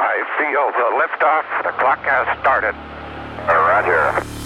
I feel the liftoff. The clock has started. Roger.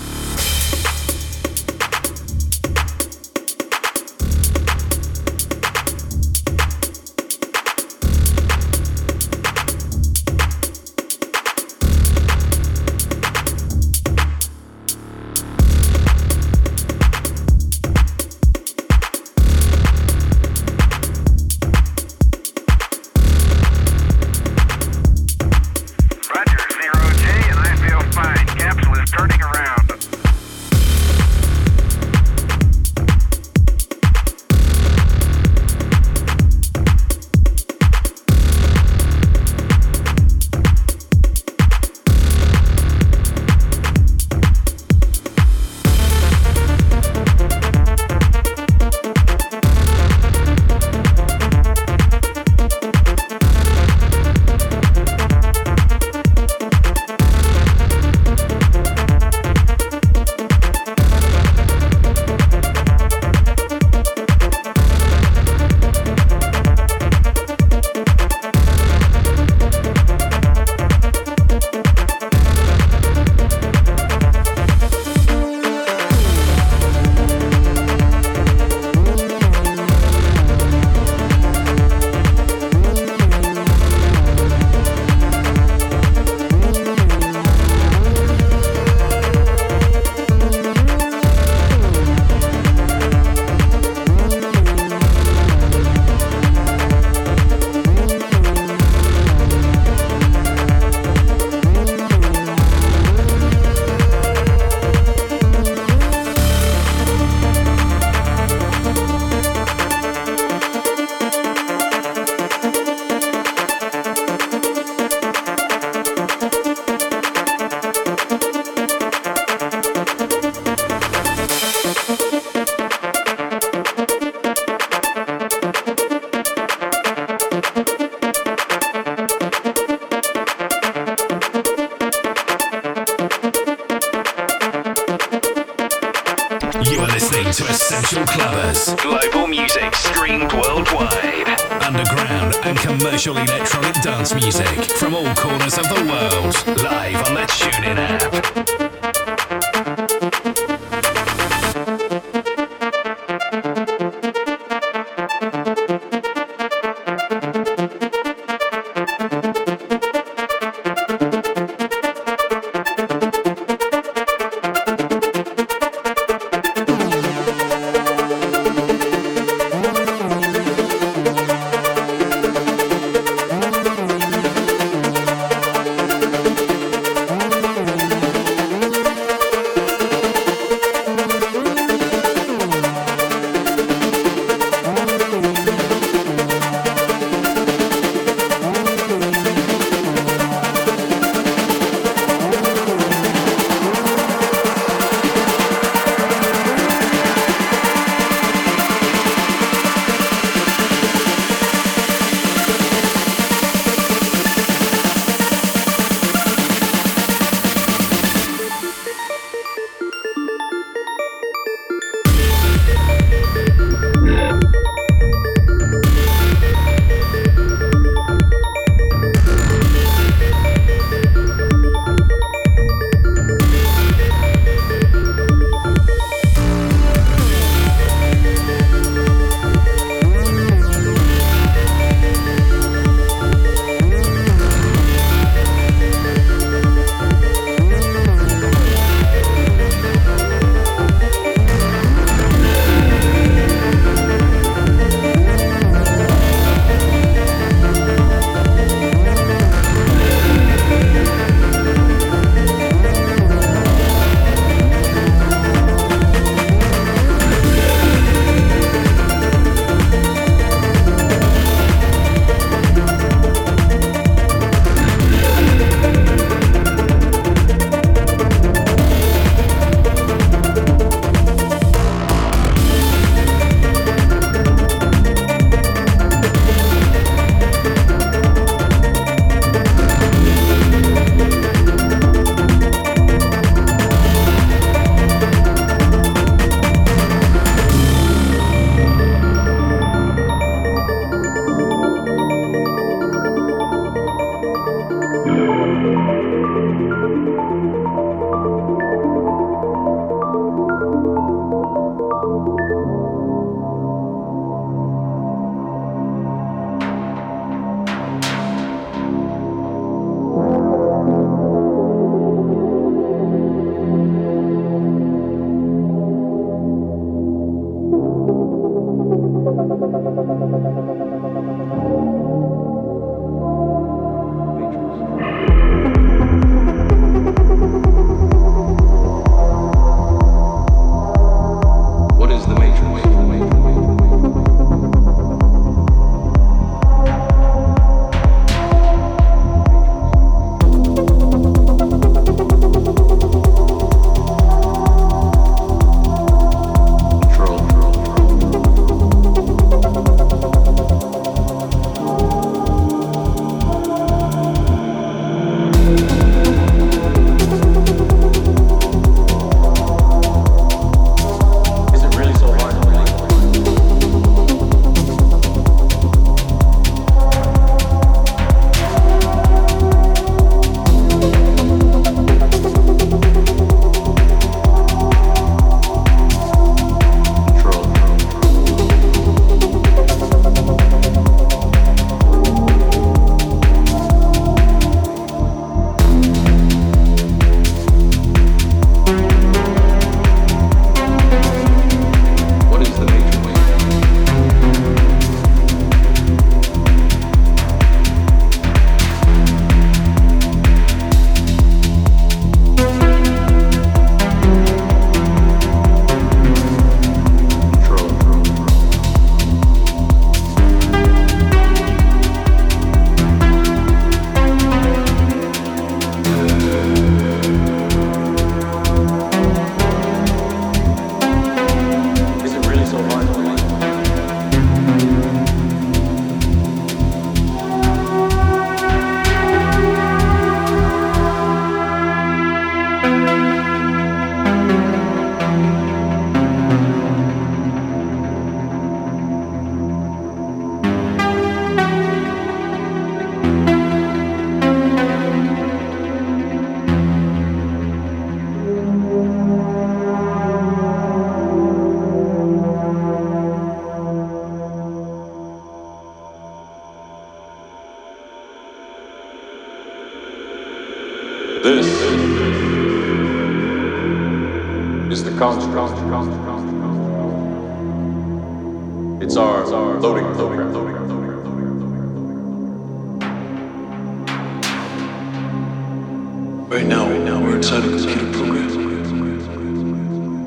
Commercial electronic dance music from all corners of the world. Live on the TuneIn app. construct. It's our loading program. Right now, right now, we're inside a computer program.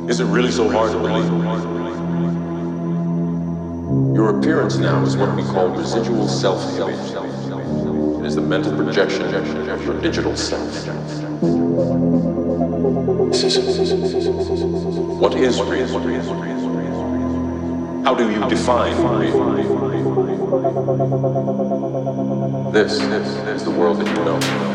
Is it really so hard to believe? Your appearance now is what we call residual self-image. It is the mental projection of your digital self. What is real? How do you define real? This is the world that you know.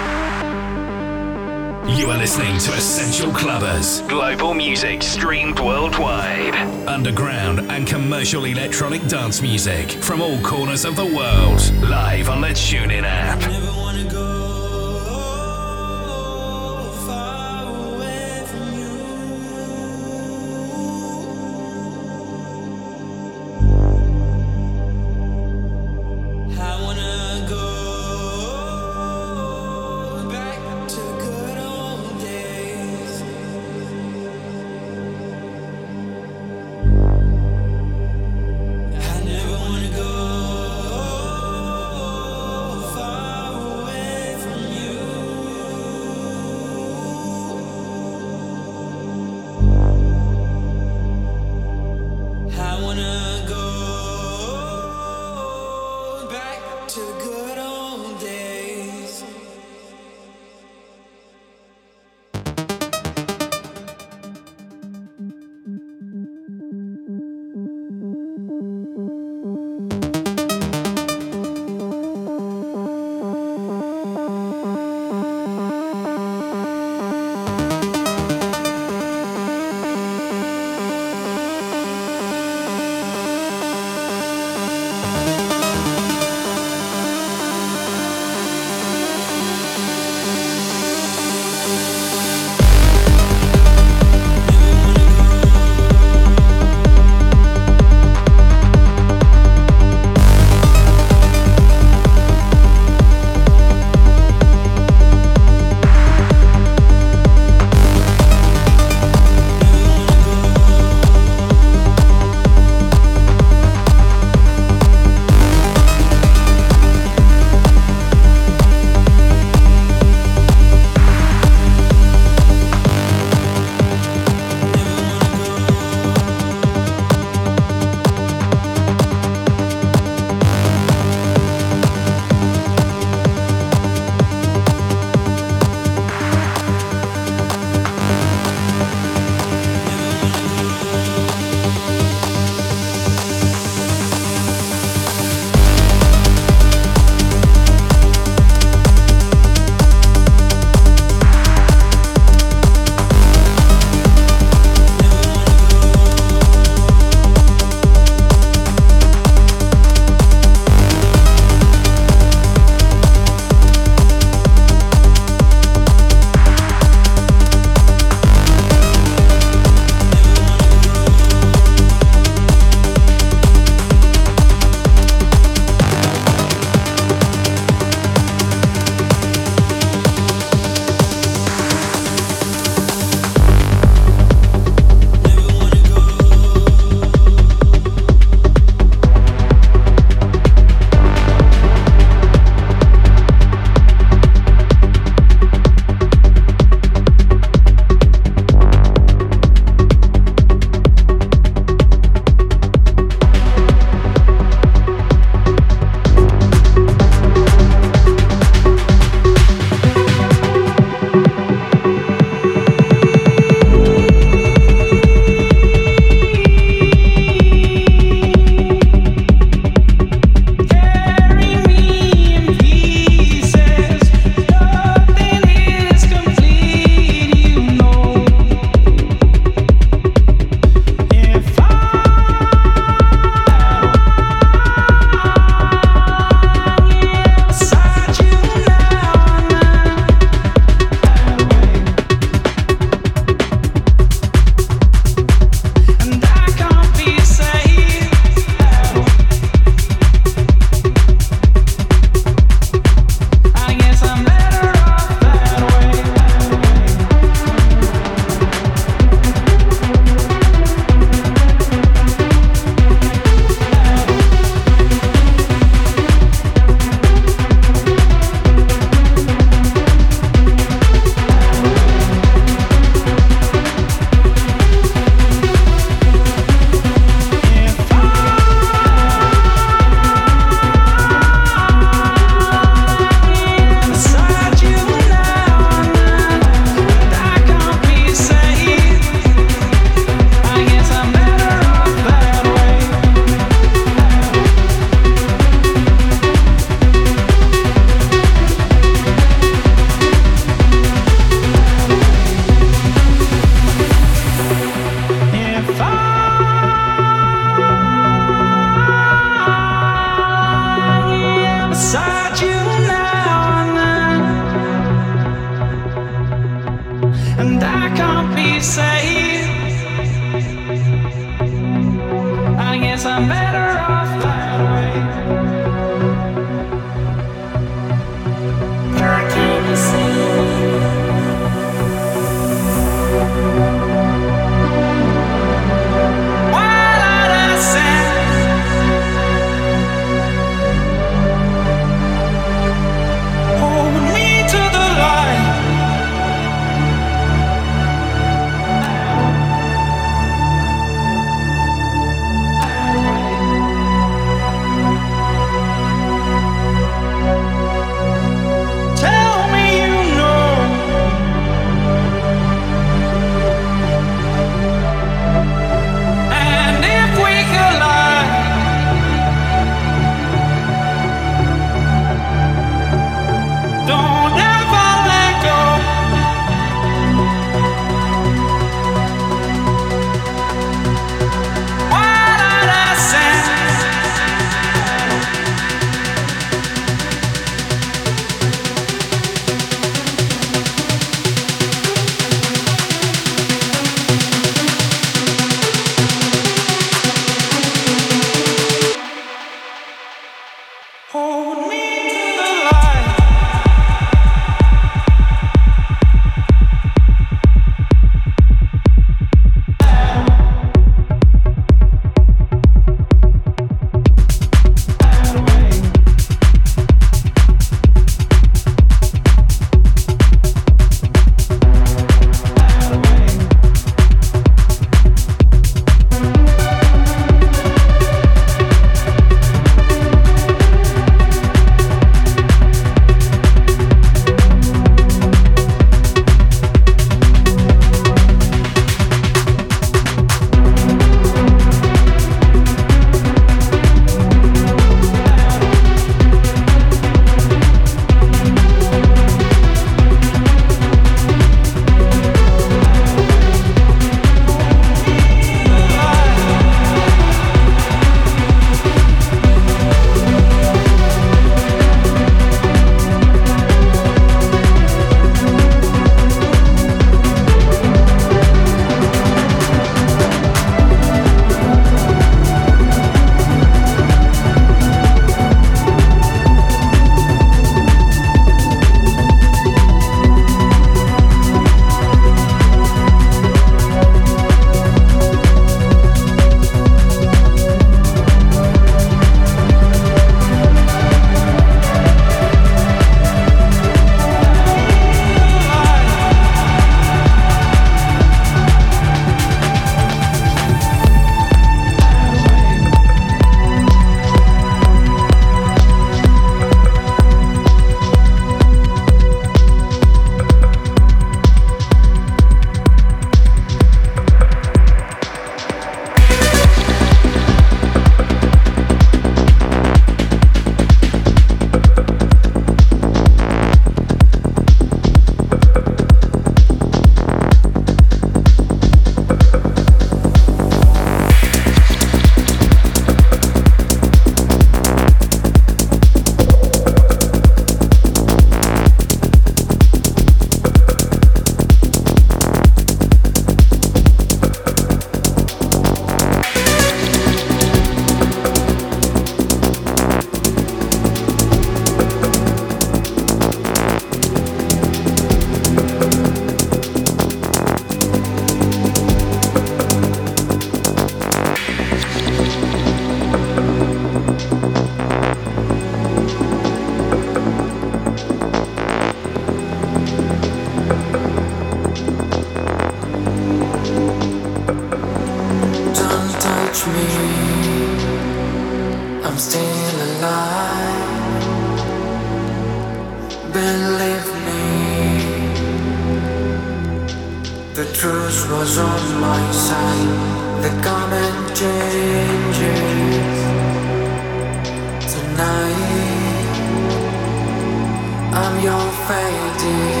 I'm your fading